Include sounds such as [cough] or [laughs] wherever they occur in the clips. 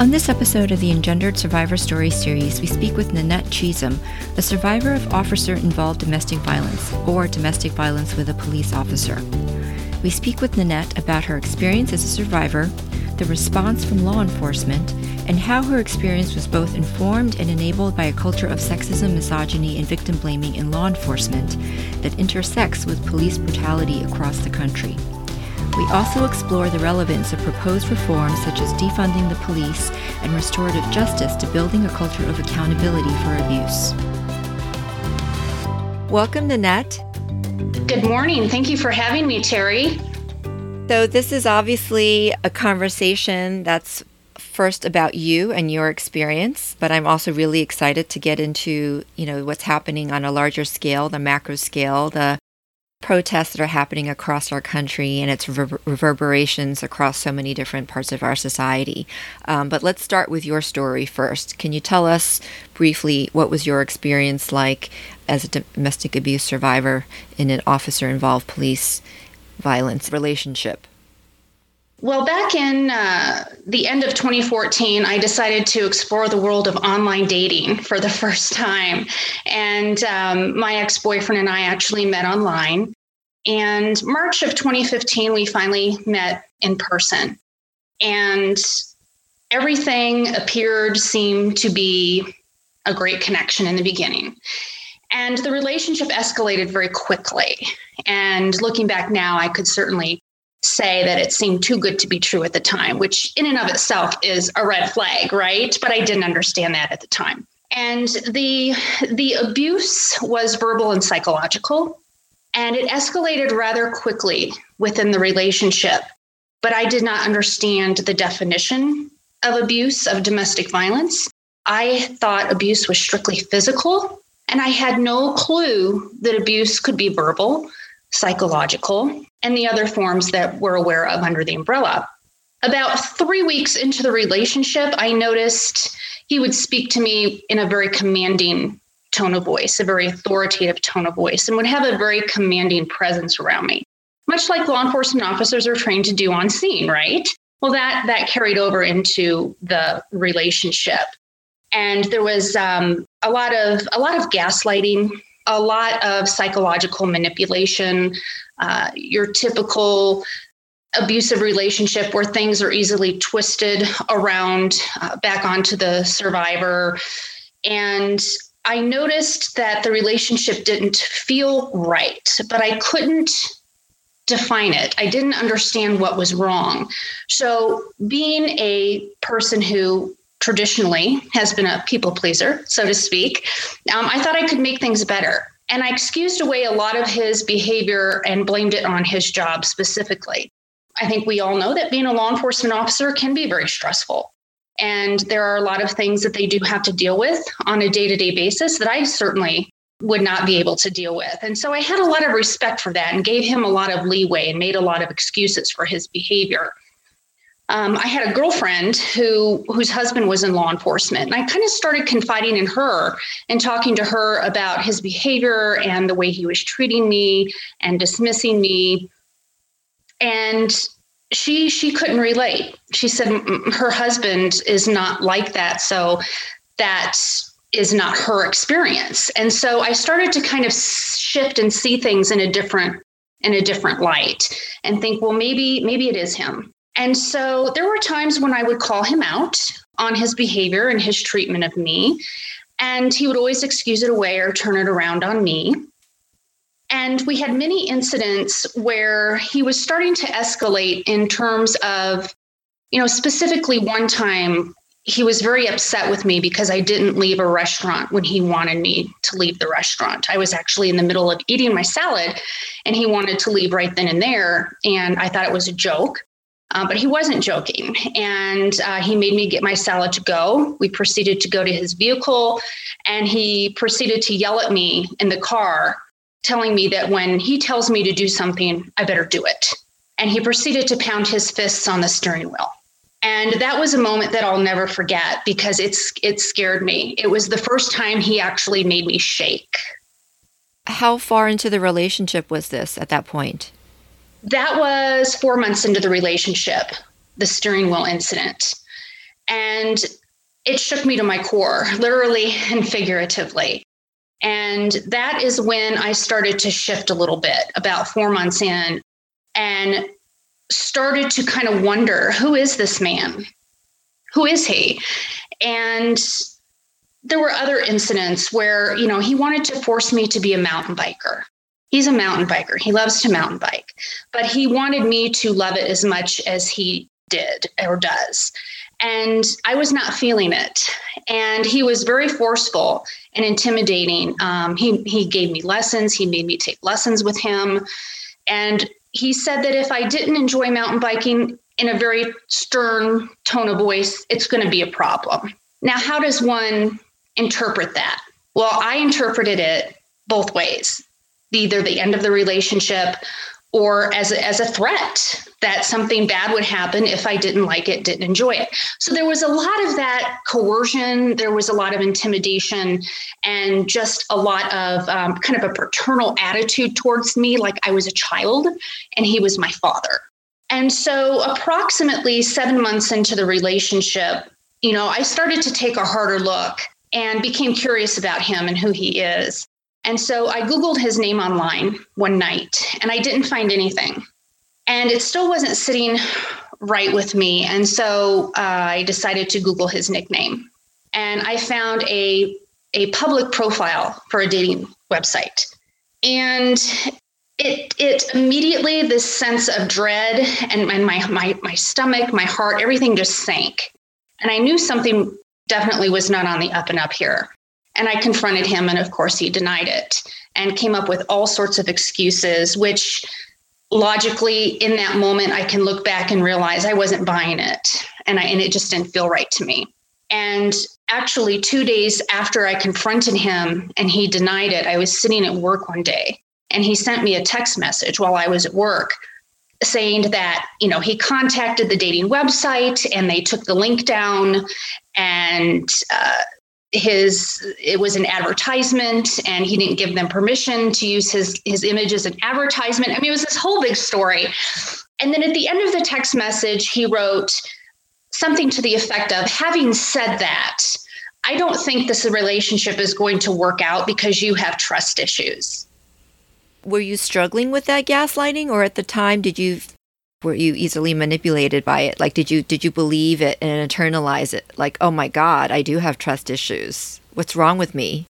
On this episode of the Engendered Survivor Story series, we speak with Nanette Chezum, a survivor of officer involved domestic violence or domestic violence with a police officer. We speak with Nanette about her experience as a survivor, the response from law enforcement, and how her experience was both informed and enabled by a culture of sexism, misogyny, and victim blaming in law enforcement that intersects with police brutality across the country. We also explore the relevance of proposed reforms such as defunding the police and restorative justice to building a culture of accountability for abuse. Welcome, Nanette. Good morning. Thank you for having me, Terry. So, this is obviously a conversation that's first about you and your experience, but I'm also really excited to get into, you know, what's happening on a larger scale, the macro scale, the protests that are happening across our country and its rever- reverberations across so many different parts of our society. Um, but let's start with your story first. Can you tell us briefly what was your experience like as a domestic abuse survivor in an officer involved police violence relationship? Well, back in uh, the end of 2014, I decided to explore the world of online dating for the [laughs] first time. And um, my ex boyfriend and I actually met online. And March of 2015, we finally met in person. And everything appeared, seemed to be a great connection in the beginning. And the relationship escalated very quickly. And looking back now, I could certainly say that it seemed too good to be true at the time, which in and of itself is a red flag, right? But I didn't understand that at the time. And the the abuse was verbal and psychological, and it escalated rather quickly within the relationship. But I did not understand the definition of abuse of domestic violence. I thought abuse was strictly physical, and I had no clue that abuse could be verbal, psychological, and the other forms that we're aware of under the umbrella. About three weeks into the relationship, I noticed he would speak to me in a very commanding tone of voice, a very authoritative tone of voice, and would have a very commanding presence around me, much like law enforcement officers are trained to do on scene, right? Well, that that carried over into the relationship, and there was um, a lot of a lot of gaslighting, a lot of psychological manipulation, uh, your typical abusive relationship where things are easily twisted around uh, back onto the survivor. And I noticed that the relationship didn't feel right, but I couldn't define it. I didn't understand what was wrong. So, being a person who traditionally has been a people pleaser, so to speak, um, I thought I could make things better. And I excused away a lot of his behavior and blamed it on his job specifically. I think we all know that being a law enforcement officer can be very stressful. And there are a lot of things that they do have to deal with on a day to day basis that I certainly would not be able to deal with. And so I had a lot of respect for that and gave him a lot of leeway and made a lot of excuses for his behavior um, I had a girlfriend who whose husband was in law enforcement, and I kind of started confiding in her and talking to her about his behavior and the way he was treating me and dismissing me. And she she couldn't relate. She said her husband is not like that, so that is not her experience. And so I started to kind of shift and see things in a different in a different light and think, well, maybe maybe it is him and so there were times when I would call him out on his behavior and his treatment of me. And he would always excuse it away or turn it around on me. And we had many incidents where he was starting to escalate in terms of, you know, specifically one time he was very upset with me because I didn't leave a restaurant when he wanted me to leave the restaurant. I was actually in the middle of eating my salad and he wanted to leave right then and there. And I thought it was a joke. Uh, but he wasn't joking. And uh, he made me get my salad to go. We proceeded to go to his vehicle, and he proceeded to yell at me in the car, telling me that when he tells me to do something, I better do it. And he proceeded to pound his fists on the steering wheel. And that was a moment that I'll never forget because it's it scared me. It was the first time he actually made me shake. How far into the relationship was this at that point? That was 4 months into the relationship, the steering wheel incident. And it shook me to my core, literally and figuratively. And that is when I started to shift a little bit about 4 months in and started to kind of wonder who is this man? Who is he? And there were other incidents where, you know, he wanted to force me to be a mountain biker. He's a mountain biker. He loves to mountain bike, but he wanted me to love it as much as he did or does. And I was not feeling it. And he was very forceful and intimidating. Um, he, he gave me lessons, he made me take lessons with him. And he said that if I didn't enjoy mountain biking in a very stern tone of voice, it's going to be a problem. Now, how does one interpret that? Well, I interpreted it both ways either the end of the relationship or as a, as a threat that something bad would happen if I didn't like it, didn't enjoy it. So there was a lot of that coercion, there was a lot of intimidation, and just a lot of um, kind of a paternal attitude towards me, like I was a child and he was my father. And so, approximately seven months into the relationship, you know, I started to take a harder look and became curious about him and who he is. And so I Googled his name online one night and I didn't find anything. And it still wasn't sitting right with me. And so uh, I decided to Google his nickname. And I found a, a public profile for a dating website. And it it immediately this sense of dread and, and my, my my stomach, my heart, everything just sank. And I knew something definitely was not on the up and up here. And I confronted him, and of course, he denied it and came up with all sorts of excuses, which logically, in that moment, I can look back and realize I wasn't buying it. And, I, and it just didn't feel right to me. And actually, two days after I confronted him and he denied it, I was sitting at work one day and he sent me a text message while I was at work saying that you know he contacted the dating website and they took the link down and uh, his it was an advertisement and he didn't give them permission to use his his image as an advertisement. I mean it was this whole big story. And then at the end of the text message he wrote something to the effect of having said that i don't think this relationship is going to work out because you have trust issues. Were you struggling with that gaslighting or at the time did you were you easily manipulated by it? Like did you did you believe it and internalize it? Like oh my god i do have trust issues. What's wrong with me?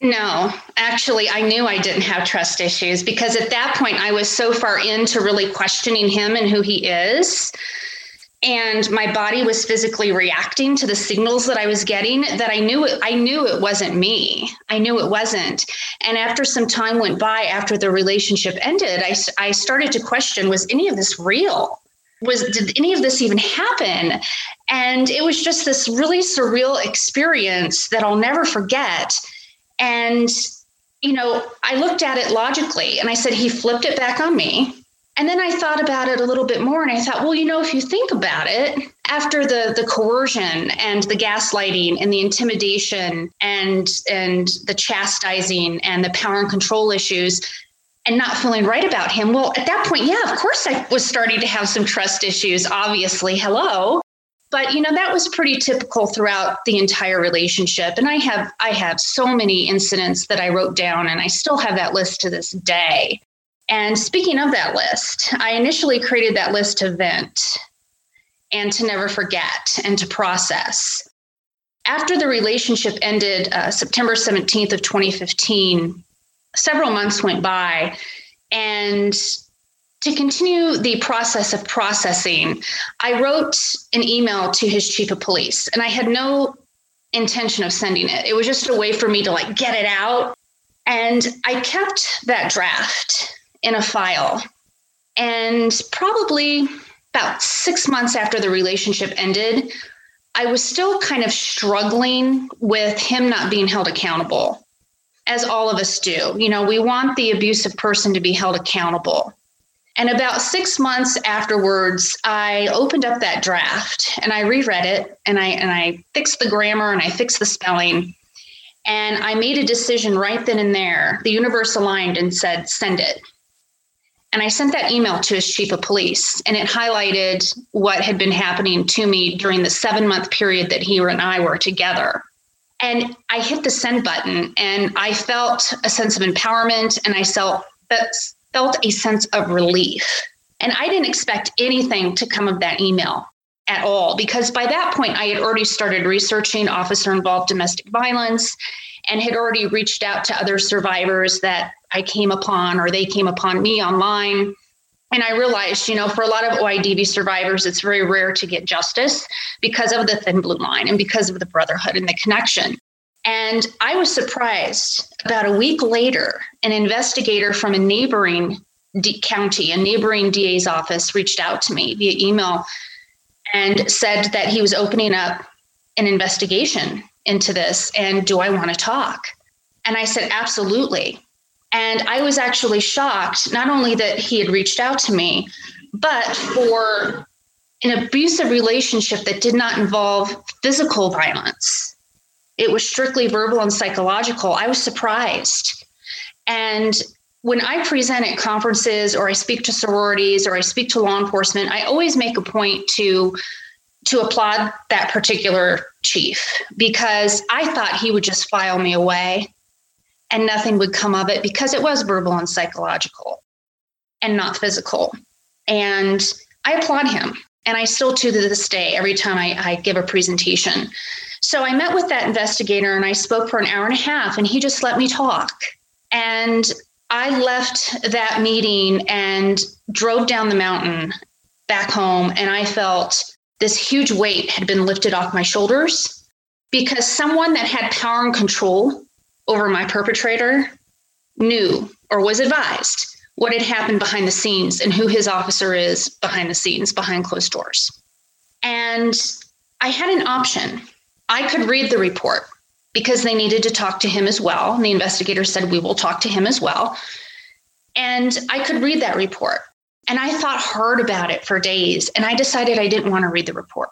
No actually i knew i didn't have trust issues because at that point i was so far into really questioning him and who he is and my body was physically reacting to the signals that I was getting that I knew it I knew it wasn't me. I knew it wasn't. And after some time went by after the relationship ended, I I started to question was any of this real? Was did any of this even happen? And it was just this really surreal experience that I'll never forget. And you know, I looked at it logically and I said he flipped it back on me and then I thought about it a little bit more and I thought, well, you know, if you think about it, after the the coercion and the gaslighting and the intimidation and and the chastising and the power and control issues and not feeling right about him, well, at that point, yeah, of course I was starting to have some trust issues, obviously. Hello. But you know, that was pretty typical throughout the entire relationship. And I have I have so many incidents that I wrote down and I still have that list to this day and speaking of that list, I initially created that list to vent and to never forget and to process. After the relationship ended uh, September 17th of 2015, several months went by and to continue the process of processing, I wrote an email to his chief of police and I had no intention of sending it. It was just a way for me to like get it out. And I kept that draft in a file. And probably about six months after the relationship ended, I was still kind of struggling with him not being held accountable, as all of us do. You know, we want the abusive person to be held accountable. And about six months afterwards, I opened up that draft and I reread it and I and I fixed the grammar and I fixed the spelling. And I made a decision right then and there. The universe aligned and said, send it. And I sent that email to his chief of police, and it highlighted what had been happening to me during the seven month period that he and I were together. And I hit the send button, and I felt a sense of empowerment, and I felt felt a sense of relief. And I didn't expect anything to come of that email at all because by that point I had already started researching officer involved domestic violence and had already reached out to other survivors that I came upon or they came upon me online. And I realized, you know, for a lot of OIDV survivors, it's very rare to get justice because of the thin blue line and because of the brotherhood and the connection. And I was surprised about a week later, an investigator from a neighboring D- county, a neighboring DA's office, reached out to me via email and said that he was opening up an investigation into this. And do I want to talk? And I said, absolutely. And I was actually shocked, not only that he had reached out to me, but for an abusive relationship that did not involve physical violence. It was strictly verbal and psychological. I was surprised. And when I present at conferences or I speak to sororities or I speak to law enforcement, I always make a point to to applaud that particular chief because I thought he would just file me away and nothing would come of it because it was verbal and psychological and not physical. And I applaud him. And I still, do to this day, every time I, I give a presentation. So I met with that investigator and I spoke for an hour and a half, and he just let me talk. And I left that meeting and drove down the mountain back home, and I felt this huge weight had been lifted off my shoulders because someone that had power and control over my perpetrator knew or was advised what had happened behind the scenes and who his officer is behind the scenes, behind closed doors. And I had an option. I could read the report because they needed to talk to him as well. And the investigator said, We will talk to him as well. And I could read that report. And I thought hard about it for days. And I decided I didn't want to read the report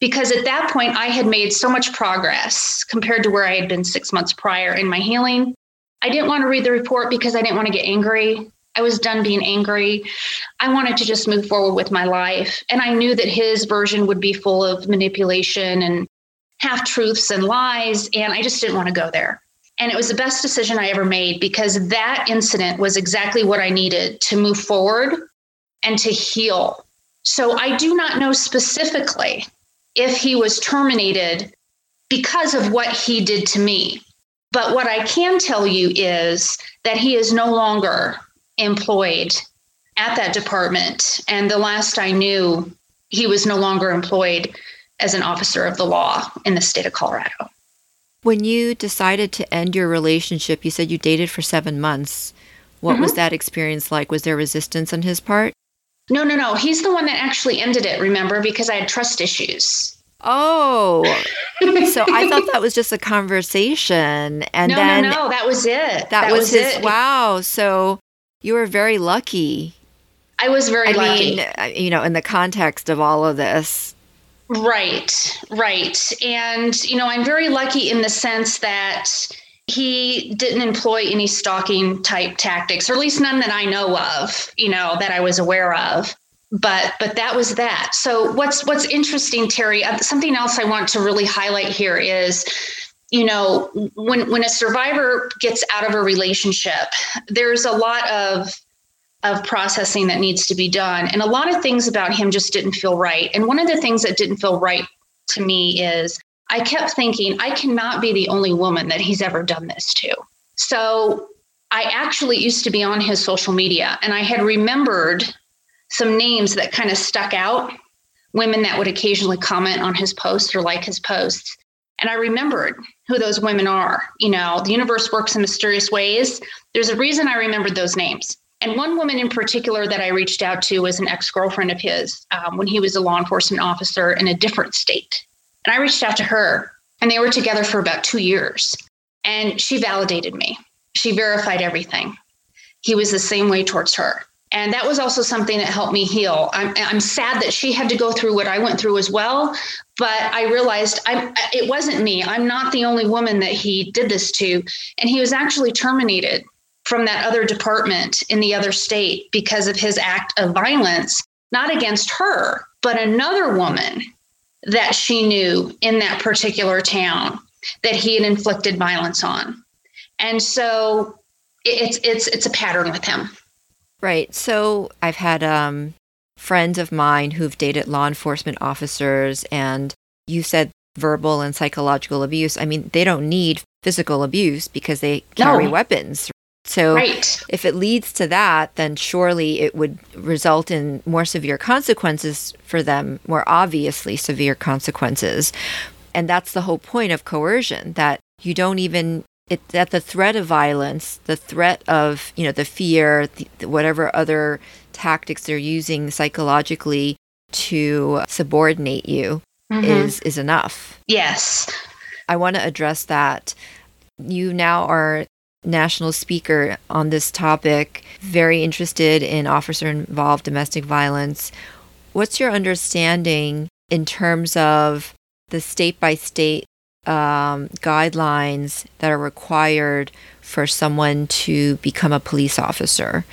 because at that point I had made so much progress compared to where I had been six months prior in my healing. I didn't want to read the report because I didn't want to get angry. I was done being angry. I wanted to just move forward with my life. And I knew that his version would be full of manipulation and half truths and lies. And I just didn't want to go there. And it was the best decision I ever made because that incident was exactly what I needed to move forward and to heal. So I do not know specifically if he was terminated because of what he did to me. But what I can tell you is that he is no longer employed at that department. And the last I knew, he was no longer employed as an officer of the law in the state of Colorado. When you decided to end your relationship, you said you dated for seven months. What mm-hmm. was that experience like? Was there resistance on his part? No, no, no. He's the one that actually ended it, remember, because I had trust issues. Oh, [laughs] so I thought that was just a conversation. And no, then no, no, that was it. That, that was, was, his. It. Wow. So you were very lucky. I was very I lucky. Mean, uh, you know, in the context of all of this. Right, right. And, you know, I'm very lucky in the sense that he didn't employ any stalking type tactics, or at least none that I know of, you know, that I was aware of. But but that was that. So what's what's interesting, Terry? Uh, something else I want to really highlight here is you know when when a survivor gets out of a relationship there's a lot of of processing that needs to be done and a lot of things about him just didn't feel right and one of the things that didn't feel right to me is I kept thinking, I cannot be the only woman that he's ever done this to. So I actually used to be on his social media and I had remembered some names that kind of stuck out, women that would occasionally comment on his posts or like his posts. And I remembered who those women are. You know, the universe works in mysterious ways. There's a reason I remembered those names. And one woman in particular that I reached out to was an ex girlfriend of his um, when he was a law enforcement officer in a different state. And I reached out to her, and they were together for about two years. And she validated me, she verified everything. He was the same way towards her. And that was also something that helped me heal. I'm, I'm sad that she had to go through what I went through as well, but I realized I'm, it wasn't me. I'm not the only woman that he did this to. And he was actually terminated from that other department in the other state because of his act of violence, not against her, but another woman that she knew in that particular town that he had inflicted violence on. And so it's it's it's a pattern with him. Right. So I've had um, friends of mine who've dated law enforcement officers, and you said verbal and psychological abuse. I mean, they don't need physical abuse because they carry no. weapons. So right. if it leads to that, then surely it would result in more severe consequences for them, more obviously severe consequences. And that's the whole point of coercion that you don't even it, that the threat of violence, the threat of you know the fear, the, whatever other tactics they're using psychologically to subordinate you mm-hmm. is is enough. Yes, I want to address that. You now are national speaker on this topic, very interested in officer involved domestic violence. What's your understanding in terms of the state by state guidelines that are required for someone to become a police officer.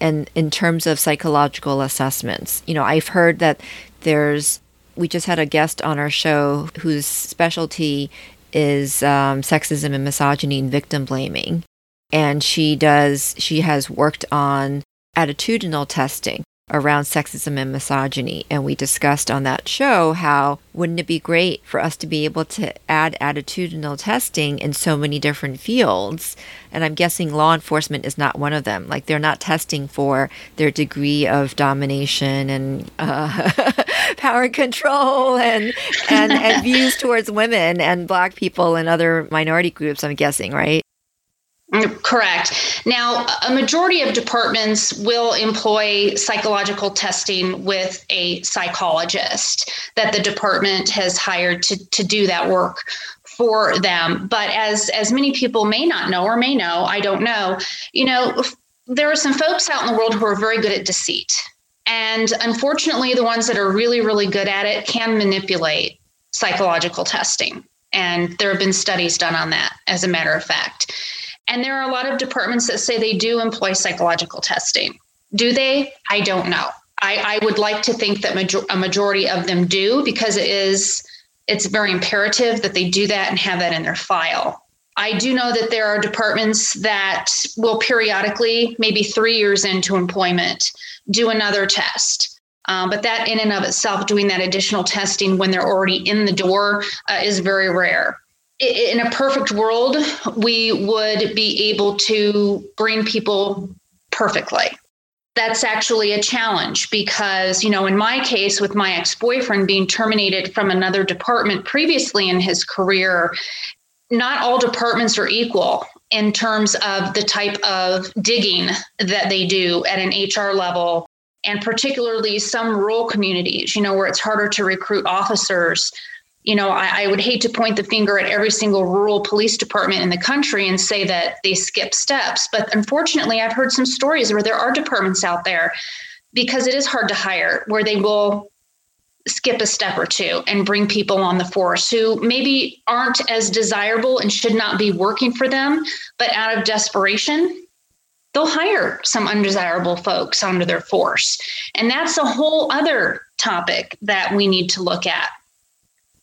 And in terms of psychological assessments, you know, I've heard that there's, we just had a guest on our show whose specialty is um, sexism and misogyny and victim blaming. And she does, she has worked on attitudinal testing around sexism and misogyny. And we discussed on that show how wouldn't it be great for us to be able to add attitudinal testing in so many different fields? And I'm guessing law enforcement is not one of them. Like they're not testing for their degree of domination and uh, [laughs] power control and, and, and [laughs] views towards women and black people and other minority groups, I'm guessing, right? Correct. Now, a majority of departments will employ psychological testing with a psychologist that the department has hired to, to do that work for them. But as as many people may not know or may know, I don't know, you know, there are some folks out in the world who are very good at deceit. And unfortunately, the ones that are really, really good at it can manipulate psychological testing. And there have been studies done on that, as a matter of fact. And there are a lot of departments that say they do employ psychological testing. Do they? I don't know. I, I would like to think that major- a majority of them do because it is it's very imperative that they do that and have that in their file. I do know that there are departments that will periodically, maybe three years into employment, do another test. Um, but that, in and of itself, doing that additional testing when they're already in the door uh, is very rare in a perfect world, we would be able to bring people perfectly. That's actually a challenge because, you know, in my case, with my ex boyfriend being terminated from another department previously in his career, not all departments are equal in terms of the type of digging that they do at an HR level. And particularly some rural communities, you know, where it's harder to recruit officers you know, I, I, would hate to point the finger at every single rural police department in the country and say that they skip steps. But unfortunately, I've heard some stories where there are departments out there because it is hard to hire where they will skip a step or two and bring people on the force who maybe aren't as desirable and should not be working for them, but out of desperation, they'll hire some undesirable folks onto their force. And that's a whole other topic that we need to look at.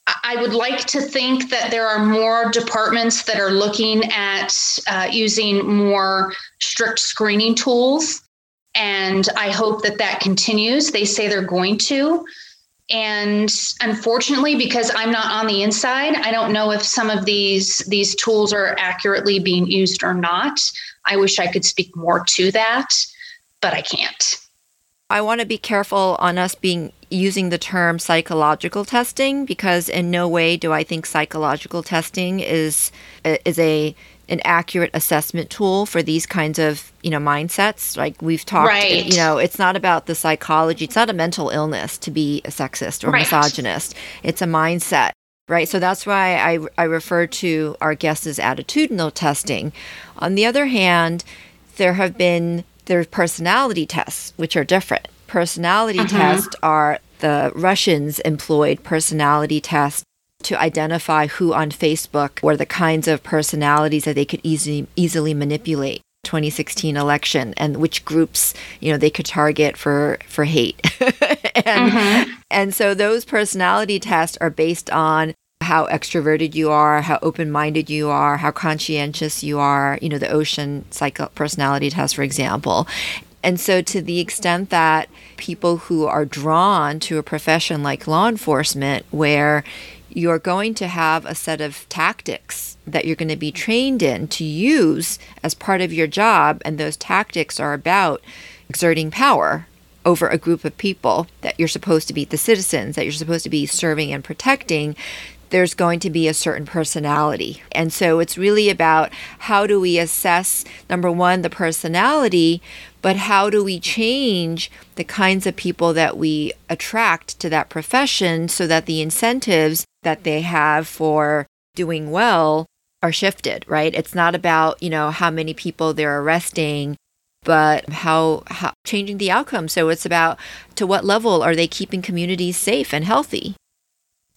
I would like to think that there are more departments that are looking at uh, using more strict screening tools. And I hope that that continues. They say they're going to. And unfortunately, because I'm not on the inside, I don't know if some of these these tools are accurately being used or not. I wish I could speak more to that, but I can't. I want to be careful on us being using the term psychological testing because in no way do I think psychological testing is is a an accurate assessment tool for these kinds of you know mindsets like we've talked right. you know it's not about the psychology it's not a mental illness to be a sexist or right. misogynist it's a mindset right so that's why I, I refer to our guests as attitudinal testing on the other hand there have been there's personality tests which are different personality uh-huh. tests are the russians employed personality tests to identify who on Facebook were the kinds of personalities that they could easily easily manipulate 2016 election and which groups you know they could target for for hate [laughs] and mm-hmm. and so those personality tests are based on how extroverted you are, how open-minded you are, how conscientious you are, you know, the ocean psycho personality test for example. And so to the extent that people who are drawn to a profession like law enforcement where you're going to have a set of tactics that you're going to be trained in to use as part of your job. And those tactics are about exerting power over a group of people that you're supposed to be the citizens that you're supposed to be serving and protecting there's going to be a certain personality. And so it's really about how do we assess, number one, the personality, but how do we change the kinds of people that we attract to that profession so that the incentives that they have for doing well are shifted, right? It's not about, you know, how many people they're arresting, but how, how changing the outcome. So it's about to what level are they keeping communities safe and healthy?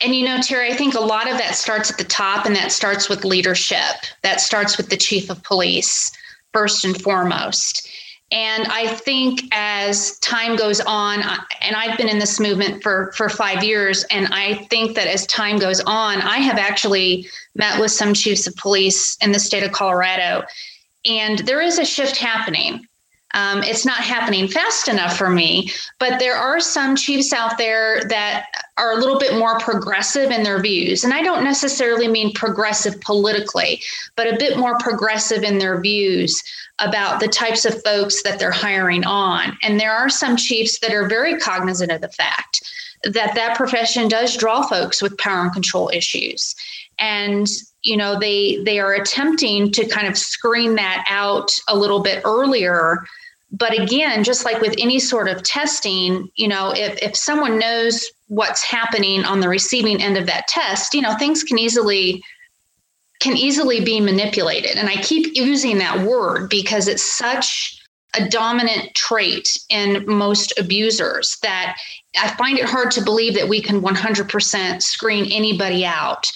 And you know, Terry, I think a lot of that starts at the top and that starts with leadership. That starts with the chief of police, first and foremost. And I think as time goes on, and I've been in this movement for, for five years, and I think that as time goes on, I have actually met with some chiefs of police in the state of Colorado, and there is a shift happening. Um, it's not happening fast enough for me, but there are some chiefs out there that are a little bit more progressive in their views. And I don't necessarily mean progressive politically, but a bit more progressive in their views about the types of folks that they're hiring on. And there are some chiefs that are very cognizant of the fact that that profession does draw folks with power and control issues. And you know they they are attempting to kind of screen that out a little bit earlier. But again just like with any sort of testing you know if, if someone knows what's happening on the receiving end of that test you know things can easily can easily be manipulated. And i keep using that word because it's such a dominant trait in most abusers that i find it hard to believe that we can 100% screen anybody out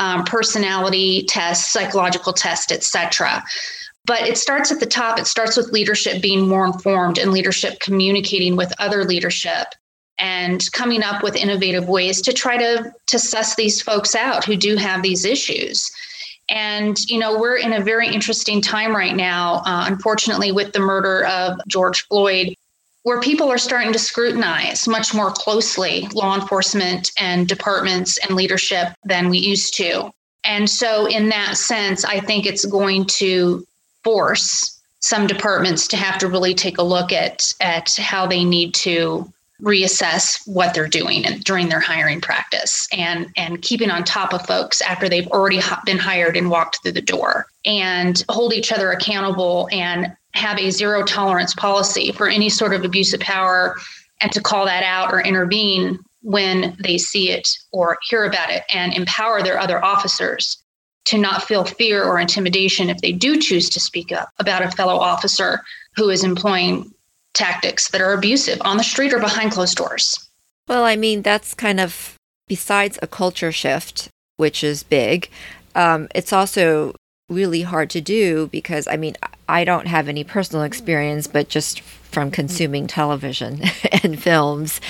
um, personality tests psychological tests etc but it starts at the top. It starts with leadership being more informed and leadership communicating with other leadership and coming up with innovative ways to try to, to suss these folks out who do have these issues. And, you know, we're in a very interesting time right now, uh, unfortunately, with the murder of George Floyd, where people are starting to scrutinize much more closely law enforcement and departments and leadership than we used to. And so, in that sense, I think it's going to force some departments to have to really take a look at at how they need to reassess what they're doing and during their hiring practice and and keeping on top of folks after they've already been hired and walked through the door and hold each other accountable and have a zero tolerance policy for any sort of abuse of power and to call that out or intervene when they see it or hear about it and empower their other officers to not feel fear or intimidation if they do choose to speak up about a fellow officer who is employing tactics that are abusive on the street or behind closed doors. Well, I mean, that's kind of besides a culture shift, which is big, um, it's also really hard to do because, I mean, I don't have any personal experience, but just from consuming television [laughs] and films,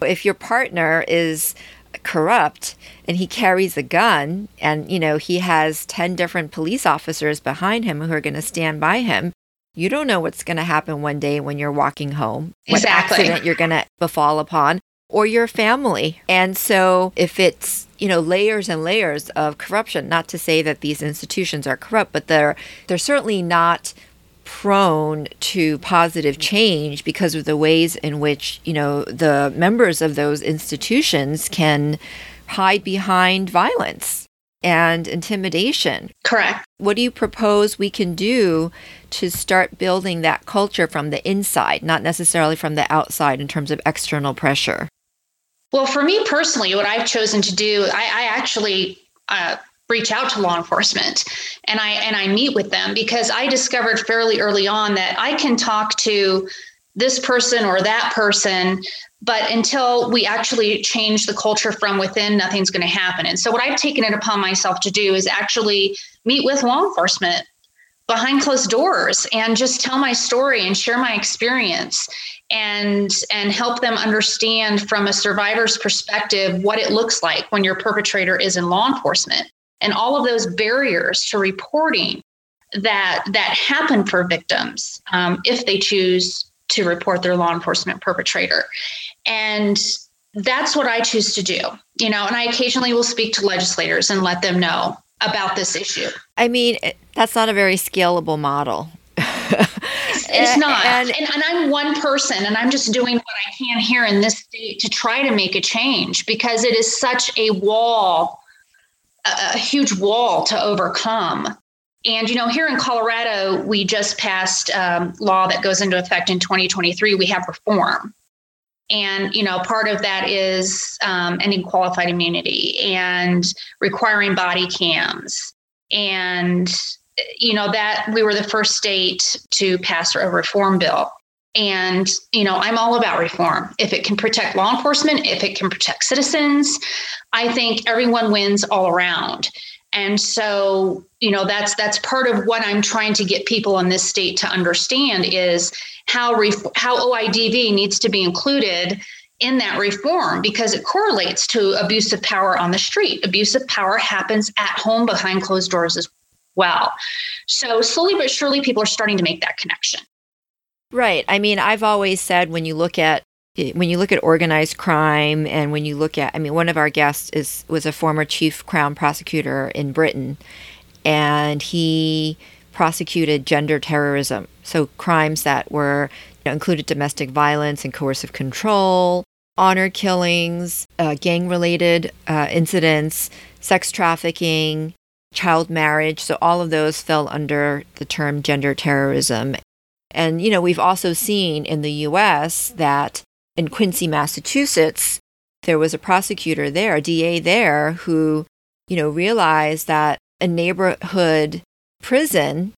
if your partner is corrupt and he carries a gun and you know he has 10 different police officers behind him who are going to stand by him you don't know what's going to happen one day when you're walking home what exactly. accident you're going to befall upon or your family and so if it's you know layers and layers of corruption not to say that these institutions are corrupt but they're they're certainly not prone to positive change because of the ways in which you know the members of those institutions can hide behind violence and intimidation. Correct. What do you propose we can do to start building that culture from the inside, not necessarily from the outside in terms of external pressure? Well, for me personally, what I've chosen to do, I, I actually uh, reach out to law enforcement. And I and I meet with them because I discovered fairly early on that I can talk to this person or that person but until we actually change the culture from within nothing's going to happen. And so what i've taken it upon myself to do is actually meet with law enforcement behind closed doors and just tell my story and share my experience and and help them understand from a survivor's perspective what it looks like when your perpetrator is in law enforcement and all of those barriers to reporting that that happen for victims um, if they choose to report their law enforcement perpetrator and that's what I choose to do, you know, and I occasionally will speak to legislators and let them know about this issue. I mean, that's not a very scalable model. it's [laughs] not. And, and, and, I'm one person and I'm just doing what I can here in this state to try to make a change because it is such a wall, a, a huge wall to overcome. And, you know, here in Colorado, we just passed um, law that goes into effect in 2023. We have reform. And, you know, part of that is um, ending qualified immunity and requiring body cams. And, you know, that we were the first state to pass a reform bill. And, you know, I'm all about reform. If it can protect law enforcement, if it can protect citizens, I think everyone wins all around. And so, you know, that's that's part of what I'm trying to get people in this state to understand is how ref- how OIDV needs to be included in that reform because it correlates to abuse of power on the street. Abuse of power happens at home behind closed doors as well. So slowly but surely people are starting to make that connection. Right. I mean, I've always said when you look at when you look at organized crime and when you look at I mean one of our guests is was a former chief crown prosecutor in Britain and he prosecuted gender terrorism. So crimes that were you know, included domestic violence and coercive control honor killings uh, gang related uh, incidents sex trafficking child marriage. So all of those fell under the term gender terrorism and you know we've also seen in the US that in Quincy, Massachusetts, there was a prosecutor there, a DA there, who, you know, realized that a neighborhood prison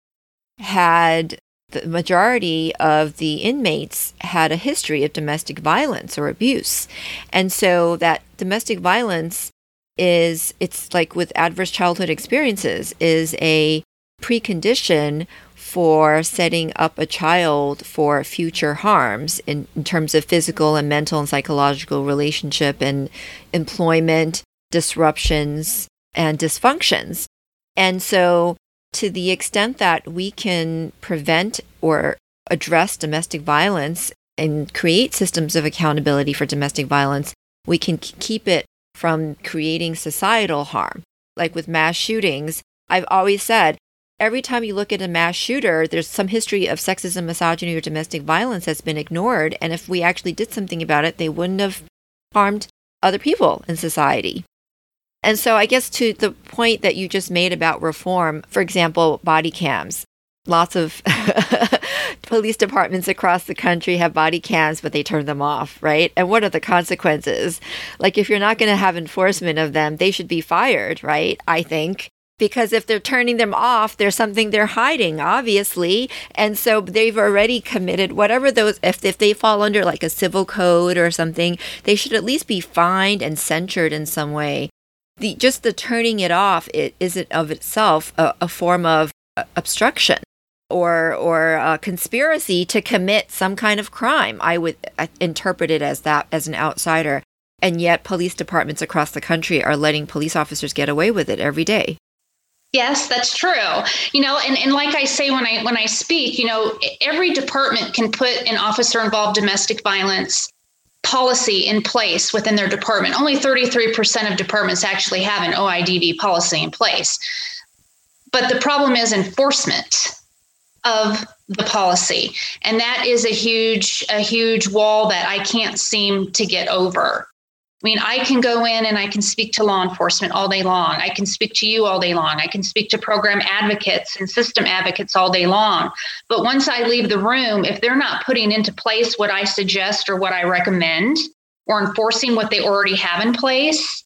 had the majority of the inmates had a history of domestic violence or abuse. And so that domestic violence is, it's like with adverse childhood experiences, is a precondition for setting up a child for future harms in, in terms of physical and mental and psychological relationship and employment disruptions and dysfunctions. And so, to the extent that we can prevent or address domestic violence and create systems of accountability for domestic violence, we can keep it from creating societal harm. Like with mass shootings, I've always said every time you look at a mass shooter, there's some history of sexism, misogyny, or domestic violence that's been ignored. And if we actually did something about it, they wouldn't have harmed other people in society. And so, I guess to the point that you just made about reform, for example, body cams. Lots of [laughs] police departments across the country have body cams, but they turn them off, right? And what are the consequences? Like, if you're not going to have enforcement of them, they should be fired, right? I think because if they're turning them off, there's something they're hiding, obviously. And so they've already committed whatever those, if, if they fall under like a civil code or something, they should at least be fined and censured in some way. The, just the turning it off it isn't of itself a, a form of uh, obstruction or or a conspiracy to commit some kind of crime. I would uh, interpret it as that as an outsider. And yet police departments across the country are letting police officers get away with it every day. Yes, that's true. You know, and, and like I say when I when I speak, you know, every department can put an officer involved domestic violence policy in place within their department. Only 33% of departments actually have an OIDV policy in place. But the problem is enforcement of the policy. And that is a huge a huge wall that I can't seem to get over. I mean, I can go in and I can speak to law enforcement all day long. I can speak to you all day long. I can speak to program advocates and system advocates all day long. But once I leave the room, if they're not putting into place what I suggest or what I recommend or enforcing what they already have in place.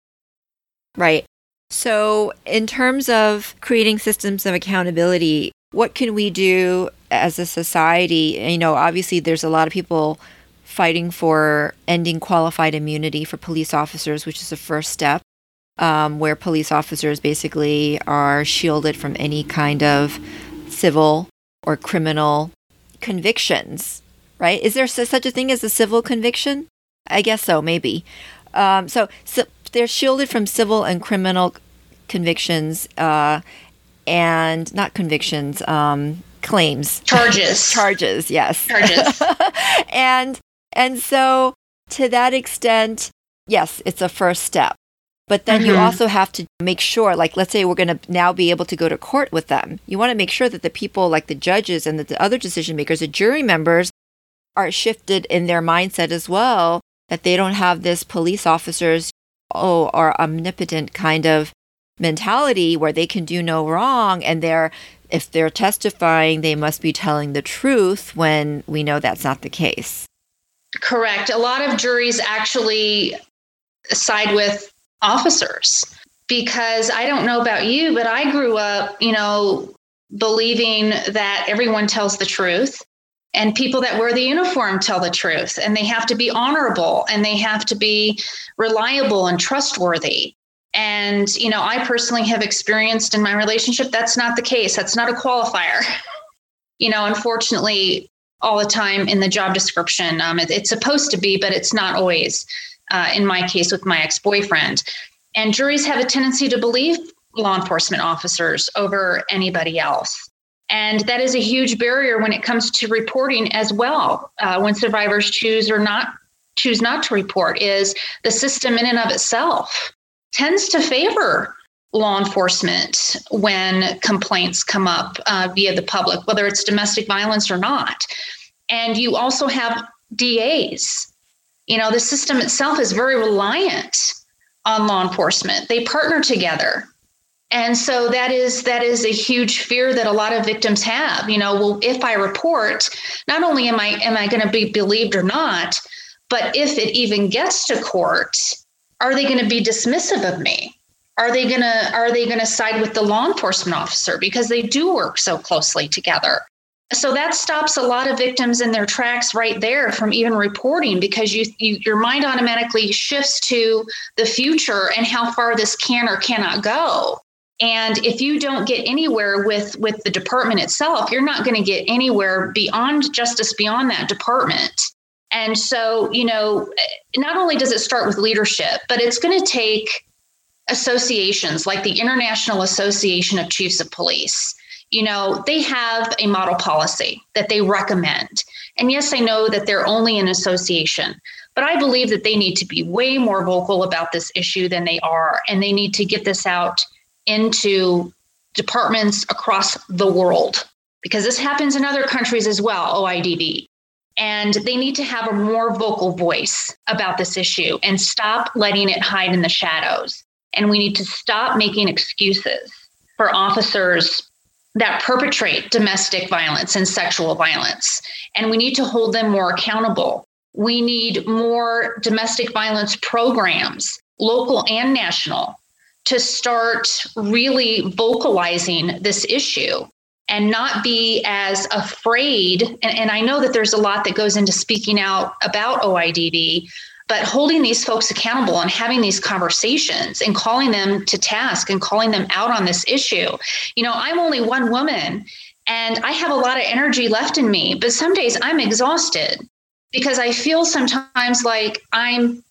Right. So, in terms of creating systems of accountability, what can we do as a society? You know, obviously, there's a lot of people fighting for ending qualified immunity for police officers, which is the first step, um, where police officers basically are shielded from any kind of civil or criminal convictions, right? Is there such a thing as a civil conviction? I guess so, maybe. Um, so, so, they're shielded from civil and criminal convictions uh, and not convictions, um, claims. Charges. [laughs] Charges, yes. Charges. [laughs] and and so, to that extent, yes, it's a first step. But then mm-hmm. you also have to make sure, like, let's say we're going to now be able to go to court with them. You want to make sure that the people, like the judges and the other decision makers, the jury members, are shifted in their mindset as well, that they don't have this police officers, oh, or omnipotent kind of mentality where they can do no wrong and they're if they're testifying they must be telling the truth when we know that's not the case Correct. A lot of juries actually side with officers because I don't know about you, but I grew up, you know, believing that everyone tells the truth and people that wear the uniform tell the truth and they have to be honorable and they have to be reliable and trustworthy. And, you know, I personally have experienced in my relationship that's not the case. That's not a qualifier. [laughs] you know, unfortunately, all the time in the job description. Um, it, it's supposed to be, but it's not always. Uh, in my case, with my ex boyfriend. And juries have a tendency to believe law enforcement officers over anybody else. And that is a huge barrier when it comes to reporting as well. Uh, when survivors choose or not choose not to report, is the system in and of itself tends to favor law enforcement when complaints come up uh, via the public, whether it's domestic violence or not. And you also have DAs. You know, the system itself is very reliant on law enforcement. They partner together. And so that is that is a huge fear that a lot of victims have. You know, well, if I report, not only am I am I going to be believed or not, but if it even gets to court, are they going to be dismissive of me? Are they going to are they going to side with the law enforcement officer? Because they do work so closely together? so that stops a lot of victims in their tracks right there from even reporting because you, you, your mind automatically shifts to the future and how far this can or cannot go. And if you don't get anywhere with with the department itself you're not going to get anywhere beyond justice beyond that department. And so you know not only does it start with leadership but it's going to take associations like the international association of chiefs of police you know, they have a model policy that they recommend. And yes, I know that they're only an association, but I believe that they need to be way more vocal about this issue than they are. And they need to get this out into departments across the world because this happens in other countries as well, OIDV. And they need to have a more vocal voice about this issue and stop letting it hide in the shadows. And we need to stop making excuses for officers that perpetrate domestic violence and sexual violence. And we need to hold them more accountable. We need more domestic violence programs, local and national, to start really vocalizing this issue and not be as afraid. And, and, I know that there's a lot that goes into speaking out about OIDV, but holding these folks accountable and having these conversations and calling them to task and calling them out on this issue. You know, I'm only one woman and I have a lot of energy left in me, but some days I'm exhausted because I feel sometimes like I'm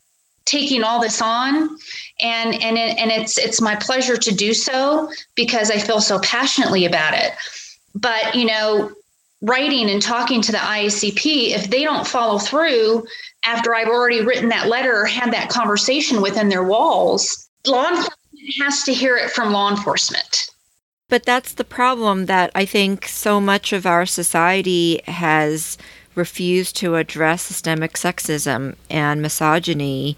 taking all this on and and it, and it's it's my pleasure to do so because I feel so passionately about it. But, you know, writing and talking to the IACP, if they don't follow through, after I've already written that letter or had that conversation within their walls, law enforcement has to hear it from law enforcement. But that's the problem that I think so much of our society has refused to address systemic sexism and misogyny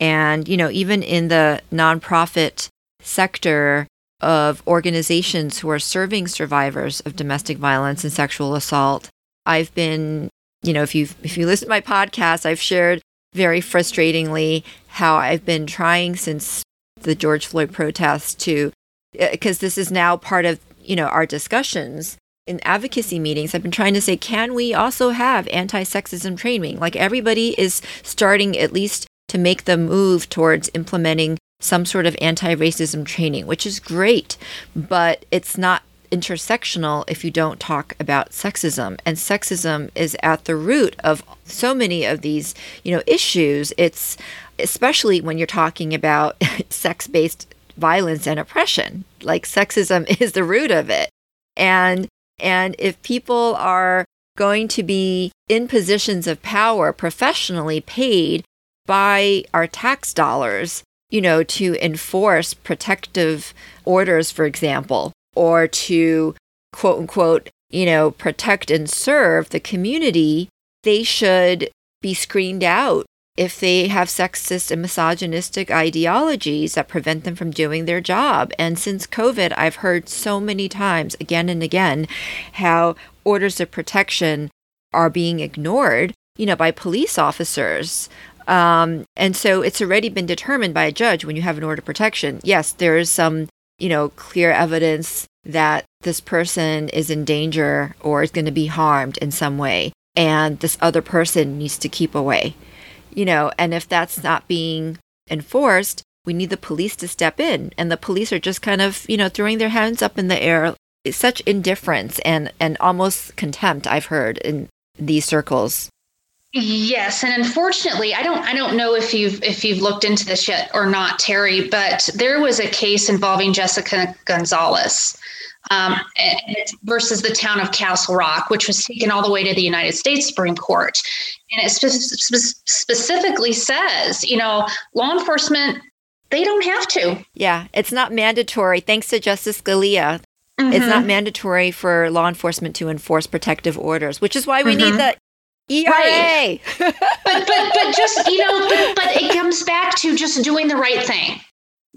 And, you know, even in the nonprofit sector of organizations who are serving survivors of domestic violence and sexual assault, I've been, you know, if you if you listen to my podcast, I've shared very frustratingly how I've been trying since the George Floyd protests to because uh, this is now part of, you know, our discussions in advocacy meetings, I've been trying to say, can we also have anti sexism training? Like everybody is starting at least to make the move towards implementing some sort of anti racism training, which is great, but it's not intersectional if you don't talk about sexism. And sexism is at the root of so many of these you know issues. It's especially when you're talking about [laughs] sex-based violence and oppression. Like sexism [laughs] is the root of it. And and if people are going to be in positions of power, professionally paid by our tax dollars, you know, to enforce protective orders, for example, or to quote unquote, you know, protect and serve the community, they should be screened out if they have sexist and misogynistic ideologies that prevent them from doing their job. And since COVID, I've heard so many times, again and again, how orders of protection are being ignored, you know, by police officers. Um, and so it's already been determined by a judge when you have an order of protection. Yes, there is some, you know, clear evidence that this person is in danger or is going to be harmed in some way, and this other person needs to keep away you know, and if that's not being enforced, we need the police to step in. And the police are just kind of, you know, throwing their hands up in the air. It's such indifference and, and almost contempt I've heard in these circles. Yes, and unfortunately, I don't I don't know if you've if you've looked into this yet or not, Terry, but there was a case involving Jessica Gonzales um, versus the town of Castle Rock, which was taken all the way to the United States Supreme Court. And it spe- spe- specifically says, you know, law enforcement, they don't have to. Yeah, it's not mandatory. Thanks to Justice Scalia, mm-hmm. it's not mandatory for law enforcement to enforce protective orders, which is why we mm-hmm. need the ERA. Right. but but but just you know, but, but it comes back to just doing the right thing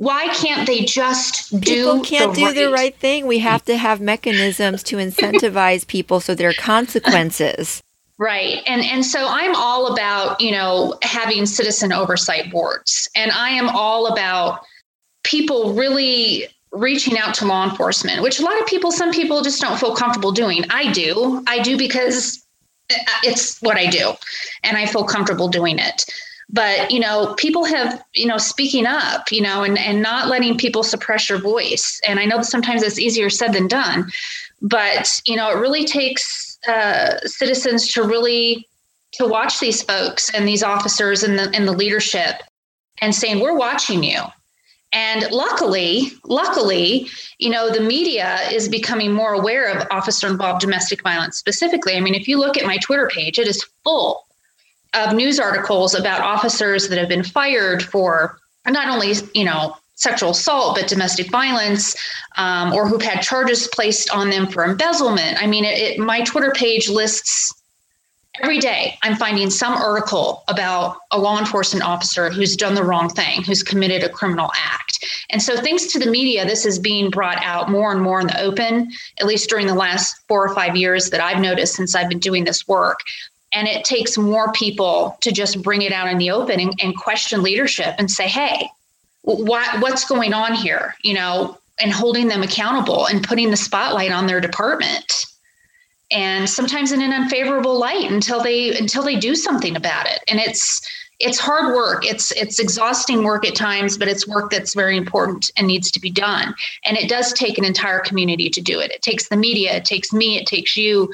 why can't they just do people can't the do right? the right thing we have to have mechanisms to incentivize people so there are consequences right and and so i'm all about you know having citizen oversight boards and i am all about people really reaching out to law enforcement which a lot of people some people just don't feel comfortable doing i do i do because [laughs] it's what i do and i feel comfortable doing it. But you know people have you know speaking up you know and and not letting people suppress your voice. And i know that sometimes it's easier said than done but you know it really takes uh, citizens to really to watch these folks and these officers and the and the leadership and saying we're watching you and luckily luckily you know the media is becoming more aware of officer involved domestic violence specifically i mean if you look at my twitter page it is full of news articles about officers that have been fired for not only, you know, sexual assault, but domestic violence, um, or who've had charges placed on them for embezzlement. I mean, it, it, my Twitter page lists every day. I'm finding some article about a law enforcement officer who's done the wrong thing, who's committed a criminal act. And so, thanks to the media, this is being brought out more and more in the open, at least during the last four or five years that I've noticed since I've been doing this work and it takes more people to just bring it out in the open and, and question leadership and say hey what what's going on here you know and holding them accountable and putting the spotlight on their department and sometimes in an unfavorable light until they until they do something about it. And it's it's hard work. It's it's exhausting work at times but it's work that's very important and needs to be done. And it does take an entire community to do it. It takes the media it takes me it takes you.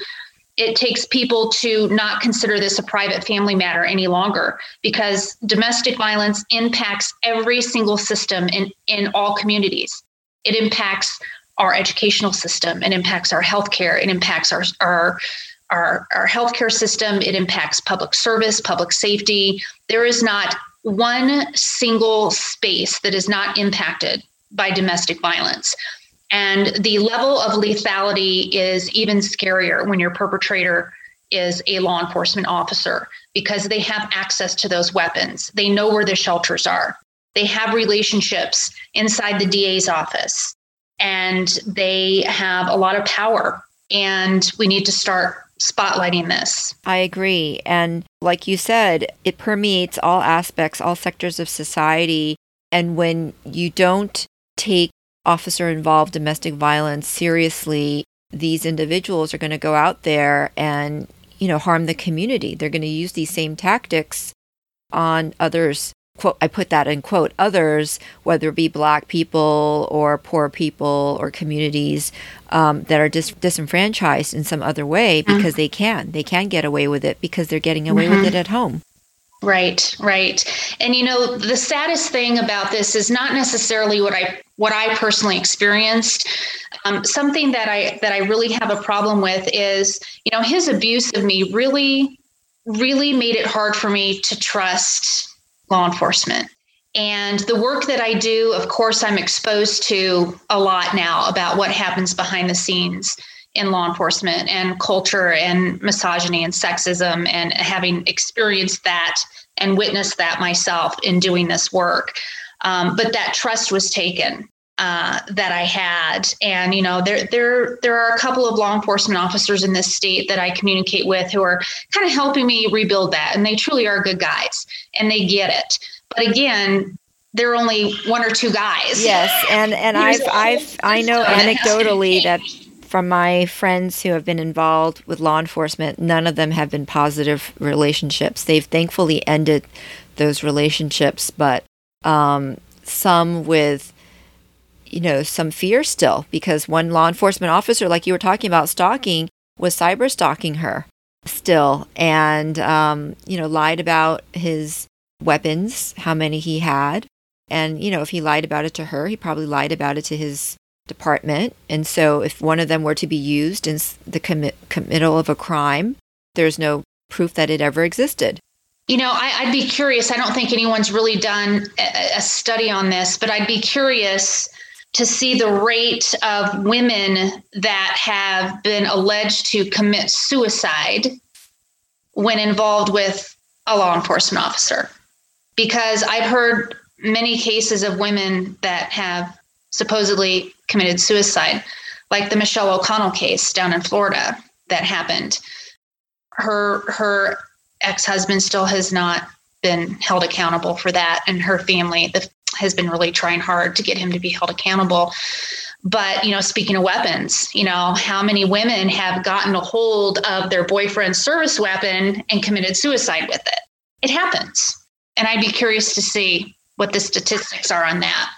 It takes people to not consider this a private family matter any longer because domestic violence impacts every single system in, in all communities. It impacts our educational system, it impacts our healthcare, it impacts our, our our, our healthcare system, it impacts public service, public safety. There is not one single space that is not impacted by domestic violence. And the level of lethality is even scarier when your perpetrator is a law enforcement officer because they have access to those weapons. They know where the shelters are. They have relationships inside the DA's office and they have a lot of power. And we need to start spotlighting this. I agree. And like you said, it permeates all aspects, all sectors of society. And when you don't take officer involved domestic violence seriously, these individuals are going to go out there and, you know, harm the community. They're going to use these same tactics on others quote, I put that in quote, others, whether it be black people or poor people or communities um, that are dis- disenfranchised in some other way mm-hmm. because mm-hmm. they can. They can get away with it because they're getting away mm-hmm. with it at home. Right, right. And you know, the saddest thing about this is not necessarily what I what I personally experienced. Um, something that I that I really have a problem with is, you know, his abuse of me really, really made it hard for me to trust law enforcement. And the work that I do, of course, I'm exposed to a lot now about what happens behind the scenes in law enforcement and culture and misogyny and sexism, and having experienced that and witnessed that myself in doing this work. Um, but that trust was taken uh, that I had, and you know, there there there are a couple of law enforcement officers in this state that I communicate with who are kind of helping me rebuild that, and they truly are good guys, and they get it. But again, there are only one or two guys. Yes, and and I've I've I know anecdotally that from my friends who have been involved with law enforcement, none of them have been positive relationships. They've thankfully ended those relationships, but um, some with you know, some fear still because one law enforcement officer, like you were talking about stalking, was cyber stalking her still and, um, you know, lied about his weapons, how many he had. And, you know, if he lied about it to her, he probably lied about it to his department. And so if one of them were to be used in the commit- committal of a crime, there's no proof that it ever existed. You know, I, would be curious. I don't think anyone's really done a, a study on this, but I'd be curious to see the rate of women that have been alleged to commit suicide when involved with a law enforcement officer. Because I've heard many cases of women that have supposedly committed suicide, like the Michelle O'Connell case down in Florida that happened. Her her ex-husband still has not been held accountable for that and her family the has been really trying hard to get him to be held accountable. But, you know, speaking of weapons, you know, how many women have gotten a hold of their boyfriend's service weapon and committed suicide with it? It happens. And I'd be curious to see what the statistics are on that.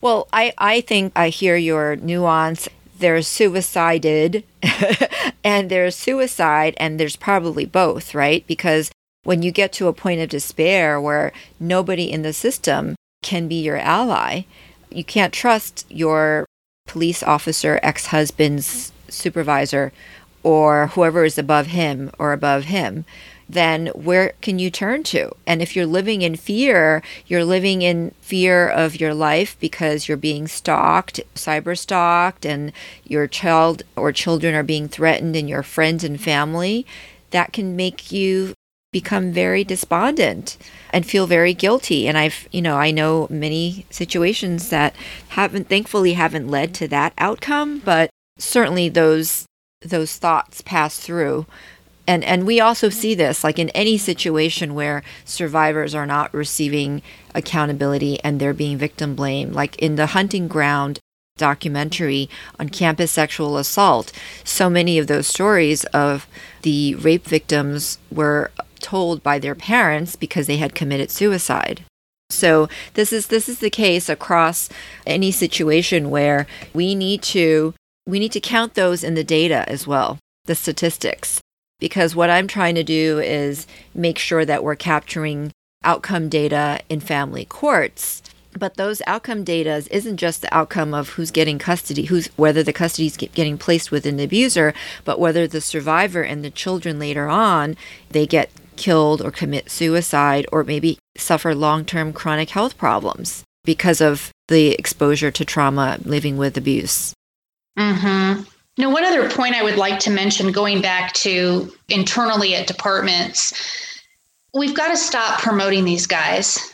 Well, I, I think I hear your nuance. There's suicided [laughs] and there's suicide, and there's probably both, right? Because when you get to a point of despair where nobody in the system can be your ally. You can't trust your police officer, ex husband's supervisor, or whoever is above him or above him. Then where can you turn to? And if you're living in fear, you're living in fear of your life because you're being stalked, cyber stalked, and your child or children are being threatened, and your friends and family. That can make you become very despondent and feel very guilty. And i've you know i know many situations that haven't thankfully haven't led to that outcome but certainly those those thoughts pass through. And and we also see this like in any situation where survivors are not receiving accountability and they're being victim blamed like in the hunting ground documentary on campus sexual assault so many of those stories of the rape victims were told by their parents because they had committed suicide. So this is this is the case across any situation where we need to we need to count those in the data as well, the statistics. Because what I'm trying to do is make sure that we're capturing outcome data in family courts but those outcome data isn't just the outcome of who's getting custody who's whether the custody is getting placed with an abuser but whether the survivor and the children later on they get killed or commit suicide or maybe suffer long term chronic health problems because of the exposure to trauma living with abuse. Mm-hmm. Now, one other point I would like to mention going back to internally at departments, we've got to stop promoting these guys.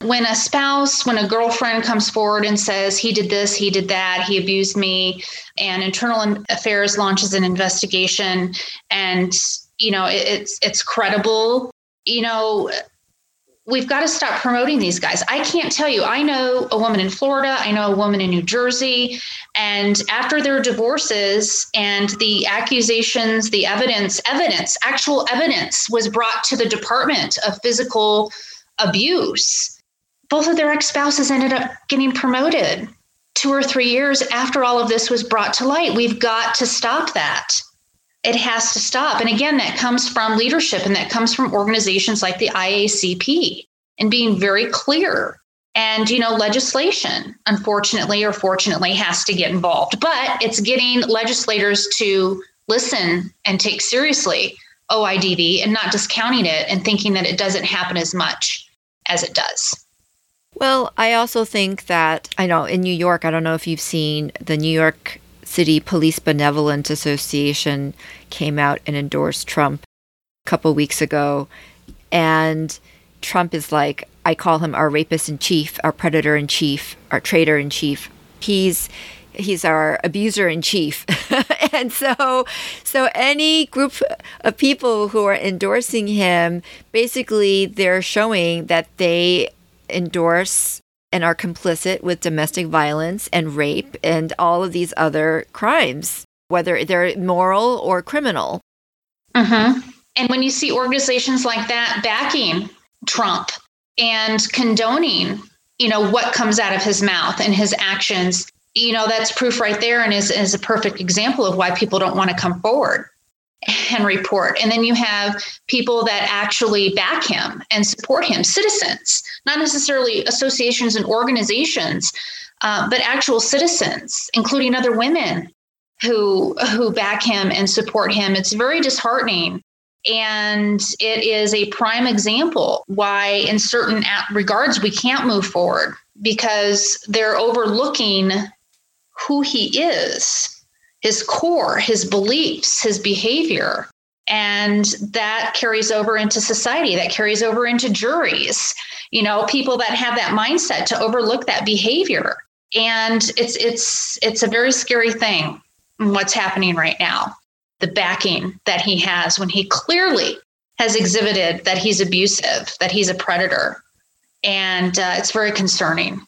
When a spouse, when a girlfriend comes forward and says, he did this, he did that, he abused me, and internal affairs launches an investigation and you know it's it's credible you know we've got to stop promoting these guys. I can't tell you. I know a woman in Florida, I know a woman in New Jersey, and after their divorces and the accusations, the evidence, evidence, actual evidence was brought to the Department of Physical Abuse, both of their ex spouses ended up getting promoted two or three years after all of this was brought to light. We've got to stop that it has to stop. And again, that comes from leadership and that comes from organizations like the IACP and being very clear. And, you know, legislation, unfortunately or fortunately, has to get involved, but it's getting legislators to listen and take seriously OIDV and not discounting it and thinking that it doesn't happen as much as it does. Well, I also think that I know in New York, I don't know if you've seen the New York City Police Benevolent Association came out and endorsed Trump a couple weeks ago. And Trump is like, I call him our rapist in chief, our predator in chief, our traitor in chief. He's he's our abuser in chief. [laughs] and so so any group of people who are endorsing him, basically they're showing that they endorse and are complicit with domestic violence and rape and all of these other crimes, whether they're moral or criminal. Uh-huh. And when you see organizations like that backing Trump and condoning, you know, what comes out of his mouth and his actions, you know, that's proof right there and is, is a perfect example of why people don't want to come forward and report. And then you have people that actually back him and support him, citizens, not necessarily associations and organizations, uh, but actual citizens, including other women who who back him and support him. It's very disheartening. And it is a prime example why, in certain regards, we can't move forward because they're overlooking who he is his core, his beliefs, his behavior. And that carries over into society, that carries over into juries, you know, people that have that mindset to overlook that behavior. And it's it's it's a very scary thing what's happening right now. The backing that he has when he clearly has exhibited that he's abusive, that he's a predator. And uh, it's very concerning.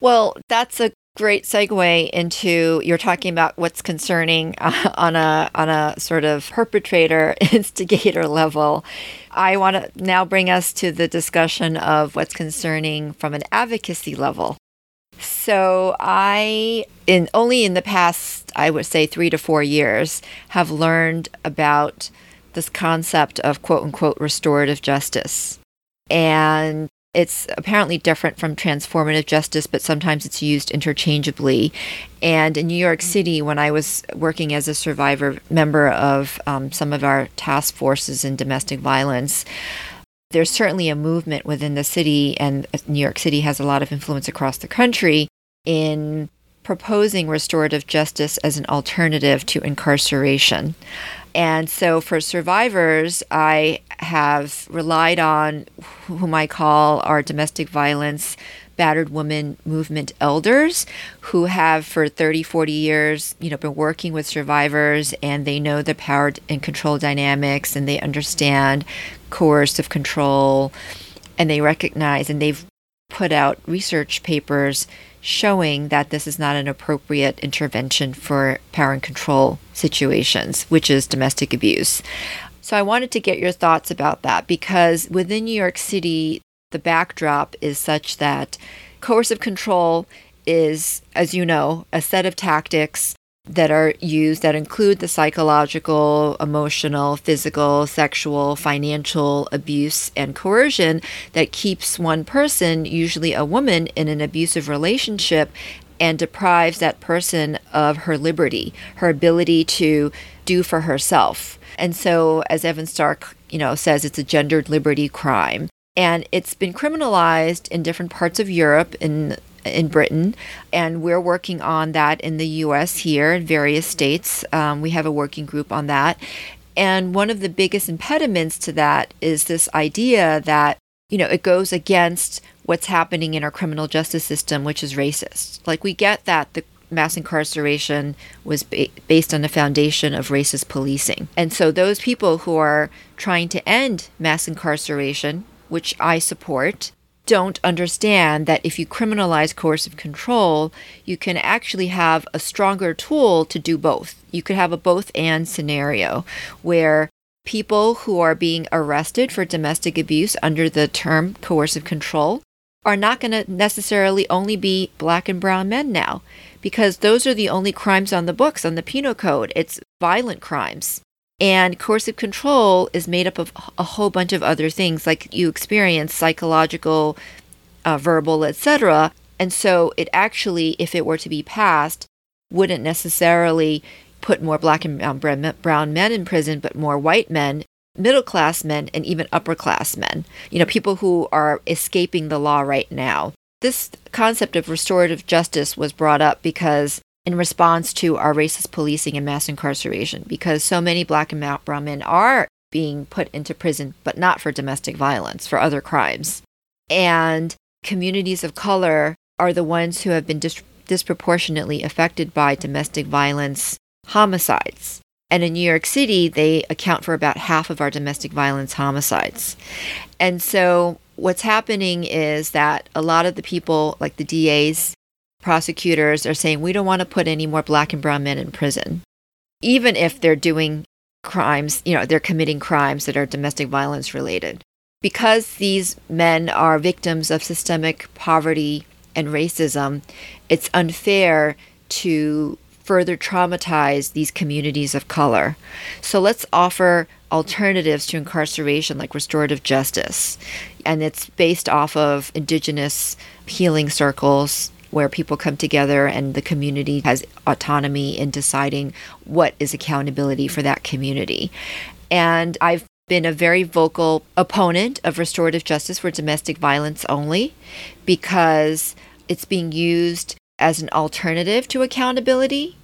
Well, that's a great segue into you're talking about what's concerning [laughs] uh, on a on a sort of perpetrator [laughs] instigator level. I want to now bring us to the discussion of what's concerning from an advocacy level. So I in only in the past I would say 3 to 4 years have learned about this concept of quote unquote restorative justice. And it's apparently different from transformative justice, but sometimes it's used interchangeably. And in New York City, when I was working as a survivor member of um, some of our task forces in domestic violence, there's certainly a movement within the city, and New York City has a lot of influence across the country in proposing restorative justice as an alternative to incarceration. And so for survivors, I have relied on whom I call our domestic violence battered woman movement elders who have for 30 40 years you know been working with survivors and they know the power and control dynamics and they understand coercive control and they recognize and they've put out research papers showing that this is not an appropriate intervention for power and control situations, which is domestic abuse. So I wanted to get your thoughts about that because within New York City, the backdrop is such that coercive control is, as you know, a set of tactics that are used that include the psychological, emotional, physical, sexual, financial abuse and coercion that keeps one person, usually a woman, in an abusive relationship and deprives that person of her liberty, her ability to do for herself. And so as Evan Stark, you know, says it's a gendered liberty crime. And it's been criminalized in different parts of Europe in in Britain, and we're working on that in the US here in various states. Um, we have a working group on that. And one of the biggest impediments to that is this idea that, you know, it goes against what's happening in our criminal justice system, which is racist. Like, we get that the mass incarceration was ba- based on the foundation of racist policing. And so, those people who are trying to end mass incarceration, which I support, don't understand that if you criminalize coercive control, you can actually have a stronger tool to do both. You could have a both and scenario where people who are being arrested for domestic abuse under the term coercive control are not going to necessarily only be black and brown men now because those are the only crimes on the books on the penal code. It's violent crimes. And coercive control is made up of a whole bunch of other things, like you experience psychological, uh, verbal, etc. And so it actually, if it were to be passed, wouldn't necessarily put more black and brown men in prison, but more white men, middle class men, and even upper class men. You know, people who are escaping the law right now. This concept of restorative justice was brought up because in response to our racist policing and mass incarceration because so many black and brown men are being put into prison, but not for domestic violence, for other crimes. And communities of color are the ones who have been dis- disproportionately affected by domestic violence homicides. And in New York City, they account for about half of our domestic violence homicides. And so what's happening is that a lot of the people, like the DAs, prosecutors are saying we don't want to put any more black and brown men in prison, even if they're doing crimes, you know, they're committing crimes that are domestic violence related. Because these men are victims of systemic poverty and racism, it's unfair to further traumatize these communities of color. So let's offer alternatives to incarceration like restorative justice. And it's based off of indigenous healing circles where people come together and the community has autonomy in deciding what is accountability for that community. And I've been a very vocal opponent of restorative justice for domestic violence only because it's being used as an alternative to accountability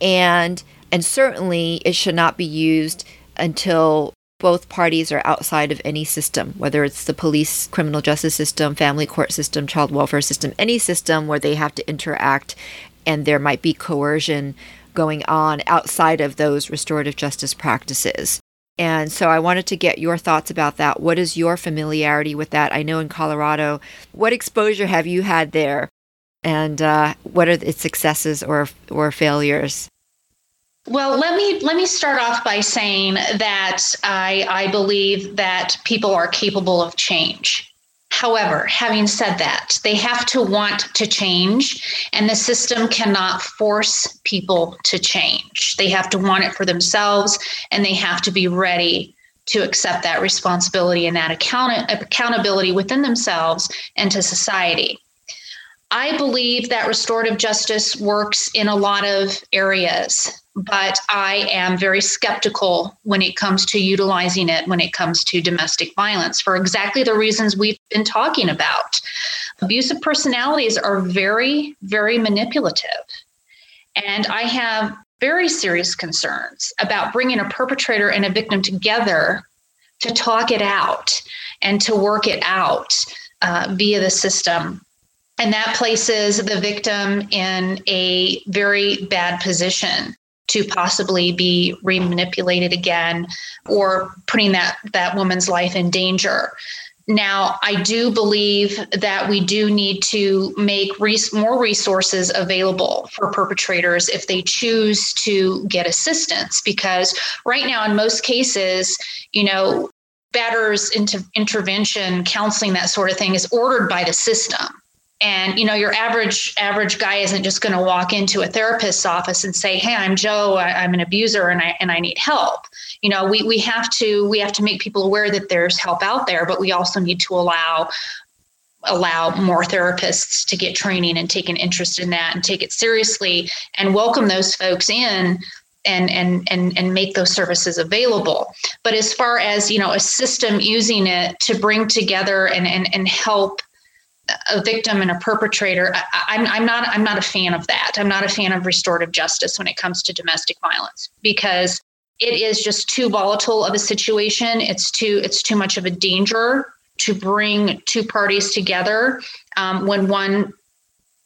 and and certainly it should not be used until both parties are outside of any system, whether it's the police, criminal justice system, family court system, child welfare system, any system where they have to interact and there might be coercion going on outside of those restorative justice practices. And so I wanted to get your thoughts about that. What is your familiarity with that? I know in Colorado, what exposure have you had there? And uh, what are its successes or, or failures? Well, let me let me start off by saying that I I believe that people are capable of change. However, having said that, they have to want to change, and the system cannot force people to change. They have to want it for themselves, and they have to be ready to accept that responsibility and that account- accountability within themselves and to society. I believe that restorative justice works in a lot of areas, but I am very skeptical when it comes to utilizing it when it comes to domestic violence for exactly the reasons we've been talking about. Abusive personalities are very, very manipulative. And I have very serious concerns about bringing a perpetrator and a victim together to talk it out and to work it out uh, via the system and that places the victim in a very bad position to possibly be remanipulated again or putting that, that woman's life in danger. Now, I do believe that we do need to make res- more resources available for perpetrators if they choose to get assistance, because right now, in most cases, you know, batters into intervention, counseling, that sort of thing is ordered by the system and you know your average average guy isn't just going to walk into a therapist's office and say hey i'm joe I, am an abuser and i and i need help. You know we we have to we have to make people aware that there's help out there but we also need to allow allow more therapists to get training and take an interest in that and take it seriously and welcome those folks in and and and and make those services available. But as far as you know a system using it to bring together and and, and help a victim and a perpetrator, I, I'm, I'm not I'm not a fan of that. I'm not a fan of restorative justice when it comes to domestic violence because it is just too volatile of a situation. It's too it's too much of a danger to bring two parties together um, when one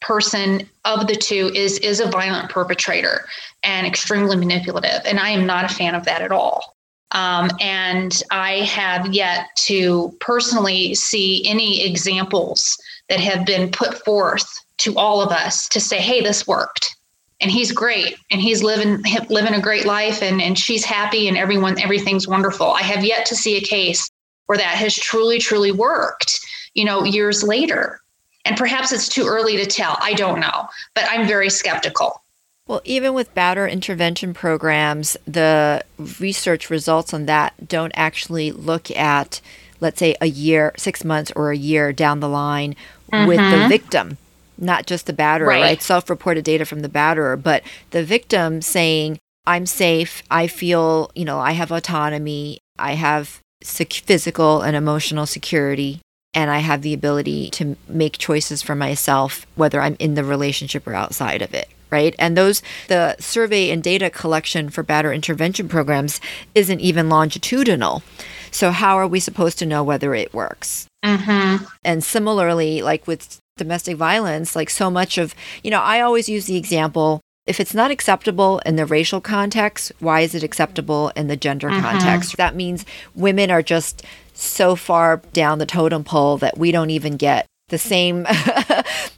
person of the two is is a violent perpetrator and extremely manipulative and i am not a fan of that at all um, and i have yet to personally see any examples that have been put forth to all of us to say hey this worked. And he's great. And he's living living a great life and, and she's happy and everyone everything's wonderful. I have yet to see a case where that has truly truly worked you know years later. And perhaps it's too early to tell. I don't know, but I'm very skeptical. Well, even with batter intervention programs, the research results on that don't actually look at, let's say, a year, six months, or a year down the line mm-hmm. with the mm-hmm. victim, not just the batterer, right? right? Self reported data from the batterer, but the victim saying, I'm safe, I feel, you know, I have autonomy, I have physical and emotional security and I have the ability to make choices for myself, whether I'm in the relationship or outside of it. Right. And those, the survey and data collection for batter intervention programs isn't even longitudinal. So, how are we supposed to know whether it works? Mm-hmm. And similarly, like with domestic violence, like so much of, you know, I always use the example if it's not acceptable in the racial context, why is it acceptable in the gender mm-hmm. context? That means women are just so far down the totem pole that we don't even get the same [laughs]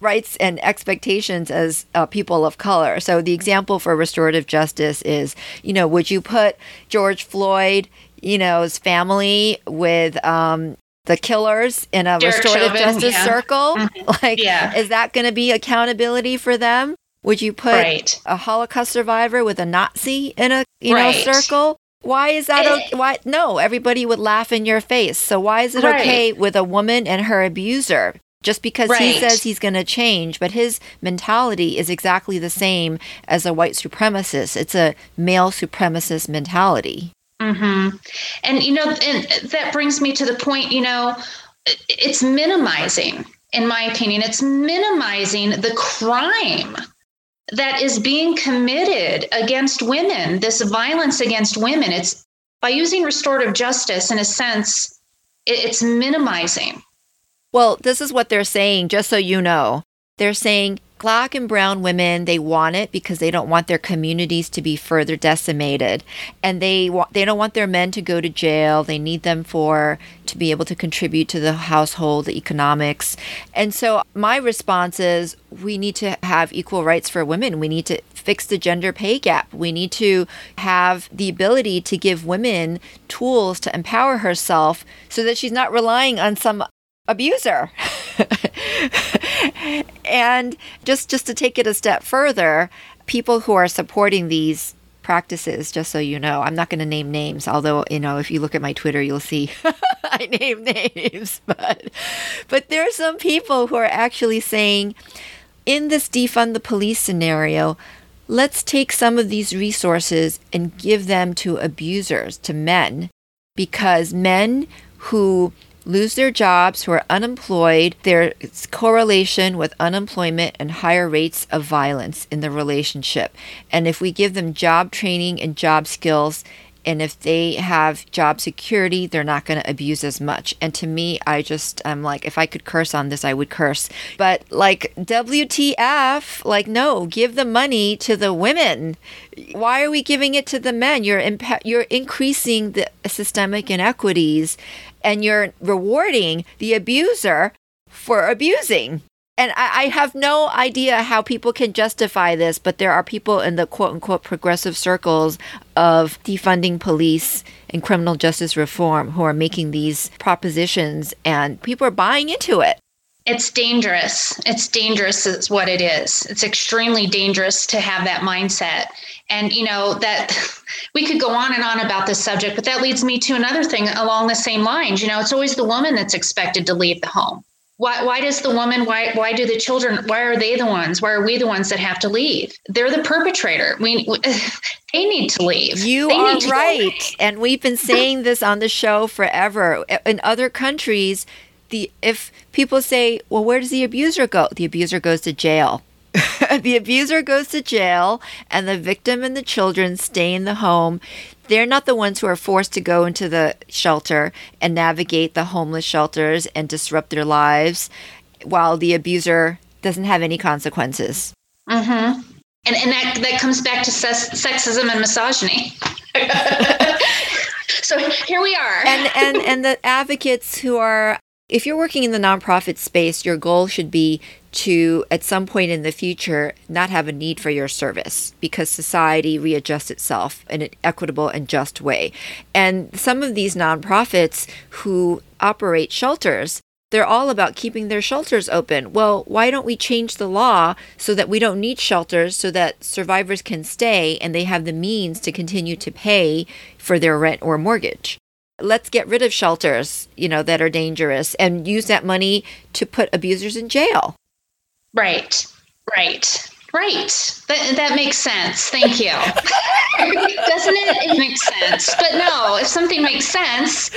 rights and expectations as uh, people of color. So the example for restorative justice is, you know, would you put George Floyd, you know, his family with um, the killers in a Derek restorative Chauvin, justice yeah. circle? Mm-hmm. [laughs] Like, yeah. is that going to be accountability for them? Would you put right. a Holocaust survivor with a Nazi in a you right. know circle? Why is that okay? Eh. Why no? Everybody would laugh in your face. So why is it right. okay with a woman and her abuser? Just because right. he says he's going to change, but his mentality is exactly the same as a white supremacist. It's a male supremacist mentality. Mm-hmm. And you know, and that brings me to the point. You know, it's minimizing, in my opinion, it's minimizing the crime that is being committed against women, this violence against women. It's by using restorative justice, in a sense, it's minimizing. Well, this is what they're saying, just so you know. They're saying black and brown women they want it because they don't want their communities to be further decimated. And they they don't want their men to go to jail. They need them for to be able to contribute to the household the economics. And so my response is we need to have equal rights for women. We need to fix the gender pay gap. We need to have the ability to give women tools to empower herself so that she's not relying on some abuser. [laughs] And just just to take it a step further, people who are supporting these practices just so you know i'm not going to name names although you know if you look at my twitter you'll see [laughs] i name names [laughs] but but there are some people who are actually saying in this defund the police scenario let's take some of these resources and give them to abusers to men because men who lose their jobs, who are unemployed, there's correlation with unemployment and higher rates of violence in the relationship. And if we give them job training and job skills, and if they have job security, they're not going to abuse as much. And to me, I just, I'm like, if I could curse on this, I would curse. But like, WTF, like, no, give the money to the women. Why are we giving it to the men? You're, imp- you're increasing the systemic inequities and you're rewarding the abuser for abusing. And I, I, have no idea how people can justify this, but there are people in the quote unquote progressive circles of defunding police and criminal justice reform who are making these propositions, and people are buying into it. It's dangerous. It's dangerous, is what it is. It's extremely dangerous to have that mindset. And, you know, that [laughs] we could go on and on about this subject, but that leads me to another thing along the same lines. You know, it's always the woman that's expected to leave the home. Why, why does the woman, why, why do the children, why are they the ones? Why are we the ones that have to leave? They're the perpetrator. We, [laughs] they need to leave. You they are right. And we've been saying this on the show forever. In other countries, the if people say, "Well, where does the abuser go?" The abuser goes to jail. [laughs] the abuser goes to jail and the victim and the children stay in the home. They're not the ones who are forced to go into the shelter and navigate the homeless shelters and disrupt their lives while the abuser doesn't have any consequences. Mm-hmm. And, and that, that comes back to sexism and misogyny. [laughs] so here we are. And, and, and the advocates who are if you're working in the nonprofit space, your goal should be to, at some point in the future, not have a need for your service because society readjusts itself in an equitable and just way. And some of these nonprofits who operate shelters, they're all about keeping their shelters open. Well, why don't we change the law so that we don't need shelters so that survivors can stay and they have the means to continue to pay for their rent or mortgage? Let's get rid of shelters, you know, that are dangerous and use that money to put abusers in jail. Right. Right. Right. That, that makes sense. Thank you. [laughs] Doesn't it? It makes sense. But no, if something makes sense,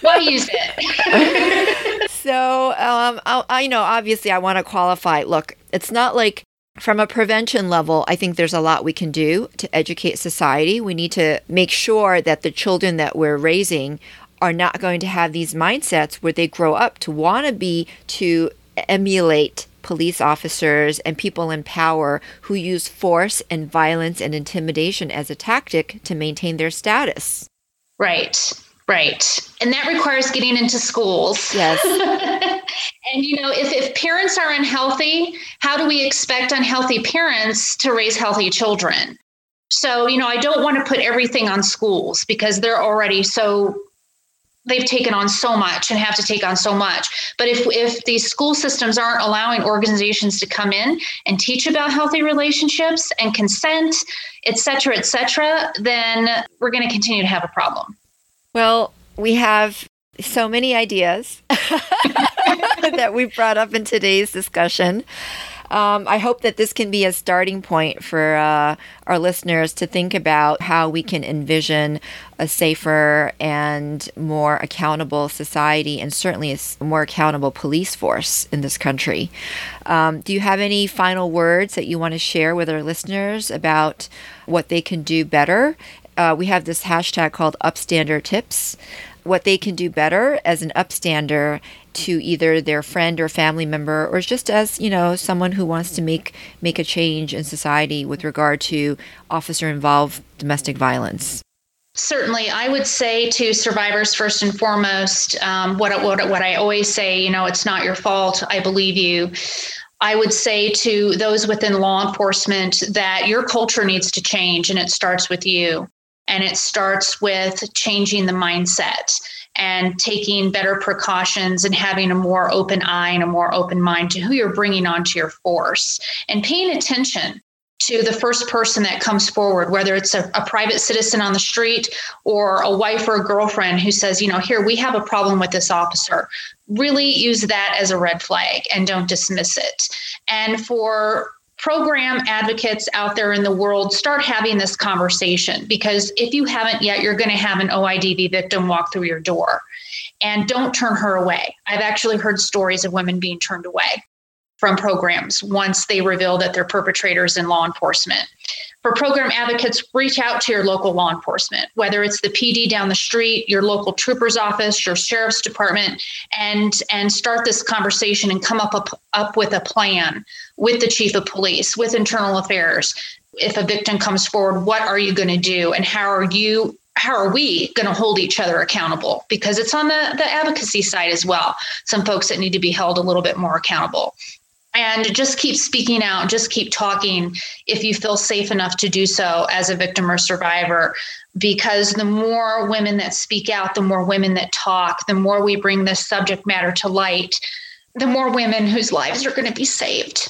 why use it? [laughs] so, um, I, I, know, obviously, I want to qualify. Look, it's not like from a prevention level, I think there's a lot we can do to educate society. We need to make sure that the children that we're raising are not going to have these mindsets where they grow up to want to be to emulate police officers and people in power who use force and violence and intimidation as a tactic to maintain their status. Right. Right. And that requires getting into schools. Yes. [laughs] and, you know, if, if parents are unhealthy, how do we expect unhealthy parents to raise healthy children? So, you know, I don't want to put everything on schools because they're already so they've taken on so much and have to take on so much. But if if these school systems aren't allowing organizations to come in and teach about healthy relationships and consent et cetera et cetera then we're going to continue to have a problem. Well, we have so many ideas [laughs] [laughs] that we brought up in today's discussion. Um, I hope that this can be a starting point for uh, our listeners to think about how we can envision a safer and more accountable society and certainly a more accountable police force in this country. Um, do you have any final words that you want to share with our listeners about what they can do better uh, we have this hashtag called upstander tips what they can do better as an upstander to either their friend or family member or just as you know someone who wants to make make a change in society with regard to officer involved domestic violence certainly i would say to survivors first and foremost um, what, what, what i always say you know it's not your fault i believe you I would say to those within law enforcement that your culture needs to change and it starts with you. And it starts with changing the mindset and taking better precautions and having a more open eye and a more open mind to who you're bringing onto your force and paying attention to the first person that comes forward, whether it's a, a, private citizen on the street or a wife or a girlfriend who says, you know, here, we have a problem with this officer. Really use that as a red flag and don't dismiss it. And for program advocates out there in the world start having this conversation because if you haven't yet, you're going to have an OIDV victim walk through your door. And don't turn her away. I've actually heard stories of women being turned away from programs once they reveal that they're perpetrators in law enforcement. For program advocates, reach out to your local law enforcement, whether it's the PD down the street, your local trooper's office, your sheriff's department, and and start this conversation and come up, up, up with a plan with the chief of police, with internal affairs. If a victim comes forward, what are you going to do, and how are you how are we going to hold each other accountable? Because it's on the, the advocacy side as well. Some folks that need to be held a little bit more accountable and just keep speaking out just keep talking if you feel safe enough to do so as a victim or survivor. Because the more women that speak out the more women that talk the more we bring this subject matter to light the more women whose lives are going to be saved.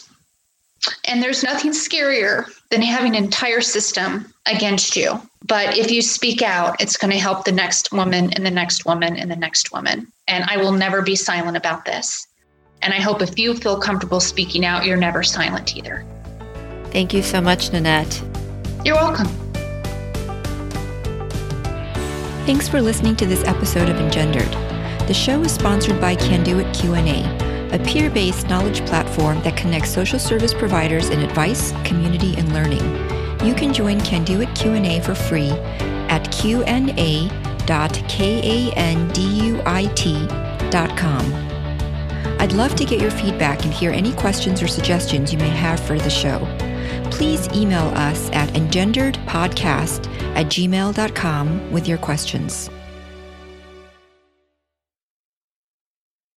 And there's nothing scarier than having an entire system against you. But if you speak out it's going to help the next woman and the next woman and the next woman. And i will never be silent about this and I hope if you feel comfortable speaking out, you're never silent either. Thank you so much, Nanette. You're welcome. Thanks for listening to this episode of Engendered. The show is sponsored by Kanduit Q&A, a peer-based knowledge platform that connects social service providers in advice, community, and learning. You can join Kanduit Q&A for free at qna.kanduit.com. I'd love to get your feedback and hear any questions or suggestions you may have for the show. Please email us at engenderedpodcast at gmail.com with your questions.